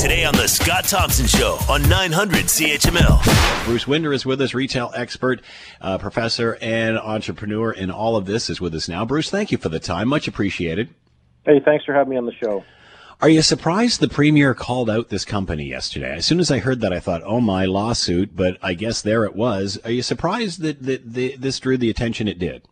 Today on The Scott Thompson Show on 900 CHML. Bruce Winder is with us, retail expert, uh, professor, and entrepreneur in all of this is with us now. Bruce, thank you for the time. Much appreciated. Hey, thanks for having me on the show. Are you surprised the premier called out this company yesterday? As soon as I heard that, I thought, oh, my lawsuit, but I guess there it was. Are you surprised that, that, that this drew the attention it did?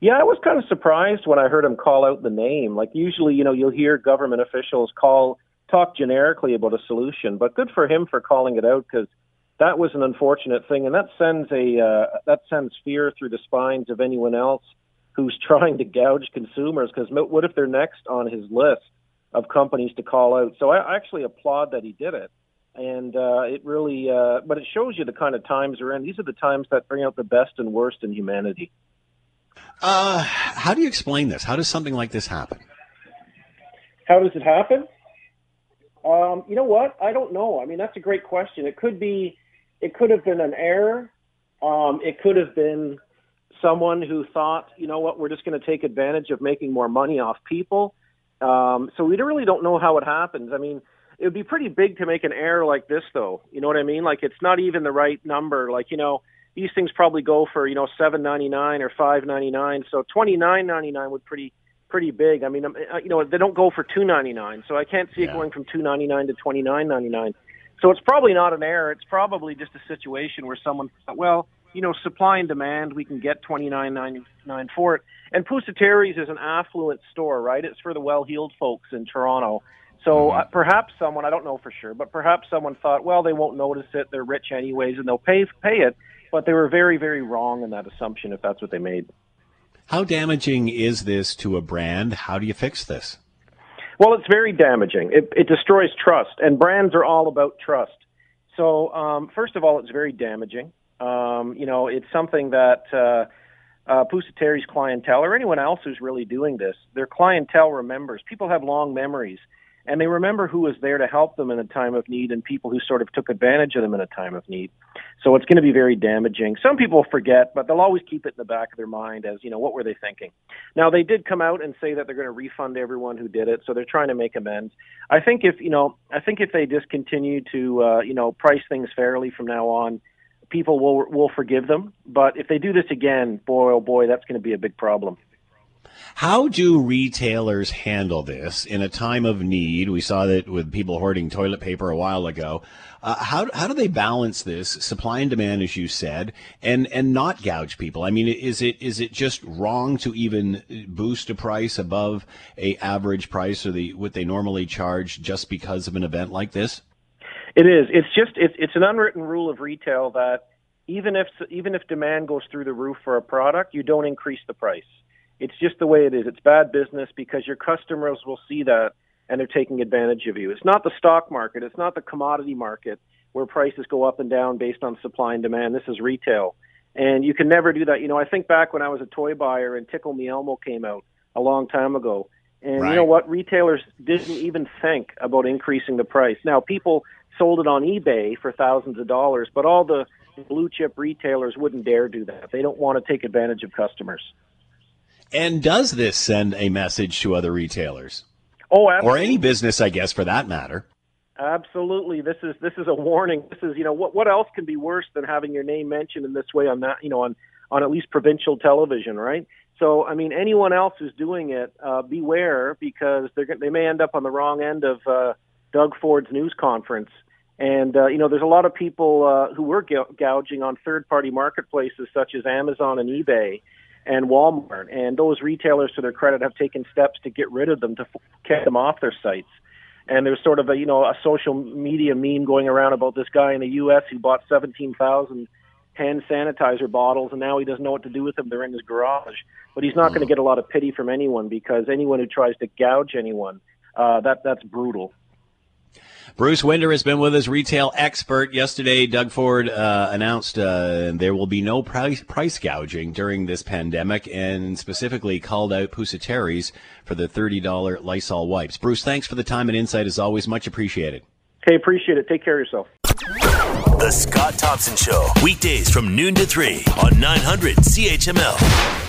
Yeah, I was kind of surprised when I heard him call out the name. Like usually, you know, you'll hear government officials call talk generically about a solution, but good for him for calling it out because that was an unfortunate thing, and that sends a uh, that sends fear through the spines of anyone else who's trying to gouge consumers. Because what if they're next on his list of companies to call out? So I actually applaud that he did it, and uh, it really, uh, but it shows you the kind of times we're in. These are the times that bring out the best and worst in humanity. Uh, how do you explain this? How does something like this happen? How does it happen? Um, you know what? I don't know. I mean, that's a great question. It could be, it could have been an error. Um, it could have been someone who thought, you know what, we're just going to take advantage of making more money off people. Um, so we really don't know how it happens. I mean, it would be pretty big to make an error like this, though. You know what I mean? Like it's not even the right number. Like you know, these things probably go for you know seven ninety nine or five ninety nine. So twenty nine ninety nine would pretty pretty big. I mean, uh, you know, they don't go for two ninety nine, so I can't see yeah. it going from two ninety nine to twenty nine ninety nine. So it's probably not an error. It's probably just a situation where someone thought, well, you know, supply and demand, we can get twenty nine ninety nine for it. And Pusateri's is an affluent store, right? It's for the well heeled folks in Toronto. So mm-hmm. uh, perhaps someone, I don't know for sure, but perhaps someone thought, well, they won't notice it. They're rich anyways, and they'll pay pay it. But they were very, very wrong in that assumption if that's what they made. How damaging is this to a brand? How do you fix this? Well, it's very damaging. It, it destroys trust, and brands are all about trust. So, um, first of all, it's very damaging. Um, you know, it's something that uh, uh, Pusateri's clientele, or anyone else who's really doing this, their clientele remembers. People have long memories and they remember who was there to help them in a time of need and people who sort of took advantage of them in a time of need. So it's going to be very damaging. Some people forget, but they'll always keep it in the back of their mind as, you know, what were they thinking? Now, they did come out and say that they're going to refund everyone who did it, so they're trying to make amends. I think if, you know, I think if they just continue to, uh, you know, price things fairly from now on, people will will forgive them. But if they do this again, boy, oh boy, that's going to be a big problem. How do retailers handle this in a time of need? We saw that with people hoarding toilet paper a while ago. Uh, how, how do they balance this supply and demand, as you said, and, and not gouge people? I mean, is it is it just wrong to even boost a price above a average price or the what they normally charge just because of an event like this? It is. It's just it's it's an unwritten rule of retail that even if even if demand goes through the roof for a product, you don't increase the price. It's just the way it is. It's bad business because your customers will see that and they're taking advantage of you. It's not the stock market. It's not the commodity market where prices go up and down based on supply and demand. This is retail. And you can never do that. You know, I think back when I was a toy buyer and Tickle Me Elmo came out a long time ago. And right. you know what? Retailers didn't even think about increasing the price. Now, people sold it on eBay for thousands of dollars, but all the blue chip retailers wouldn't dare do that. They don't want to take advantage of customers. And does this send a message to other retailers? Oh, absolutely. or any business, I guess, for that matter. Absolutely, this is this is a warning. This is you know what what else can be worse than having your name mentioned in this way on that you know on on at least provincial television, right? So I mean, anyone else who's doing it, uh, beware because they're they may end up on the wrong end of uh, Doug Ford's news conference. And uh, you know, there's a lot of people uh, who were gouging on third-party marketplaces such as Amazon and eBay and Walmart. And those retailers, to their credit, have taken steps to get rid of them to kick them off their sites. And there's sort of a you know a social media meme going around about this guy in the U.S. who bought 17,000 hand sanitizer bottles, and now he doesn't know what to do with them. They're in his garage. But he's not going to get a lot of pity from anyone because anyone who tries to gouge anyone, uh, that that's brutal. Bruce Winder has been with us, retail expert. Yesterday, Doug Ford uh, announced uh, there will be no price, price gouging during this pandemic and specifically called out Pusateri's for the $30 Lysol wipes. Bruce, thanks for the time and insight as always. Much appreciated. Hey, appreciate it. Take care of yourself. The Scott Thompson Show, weekdays from noon to 3 on 900 CHML.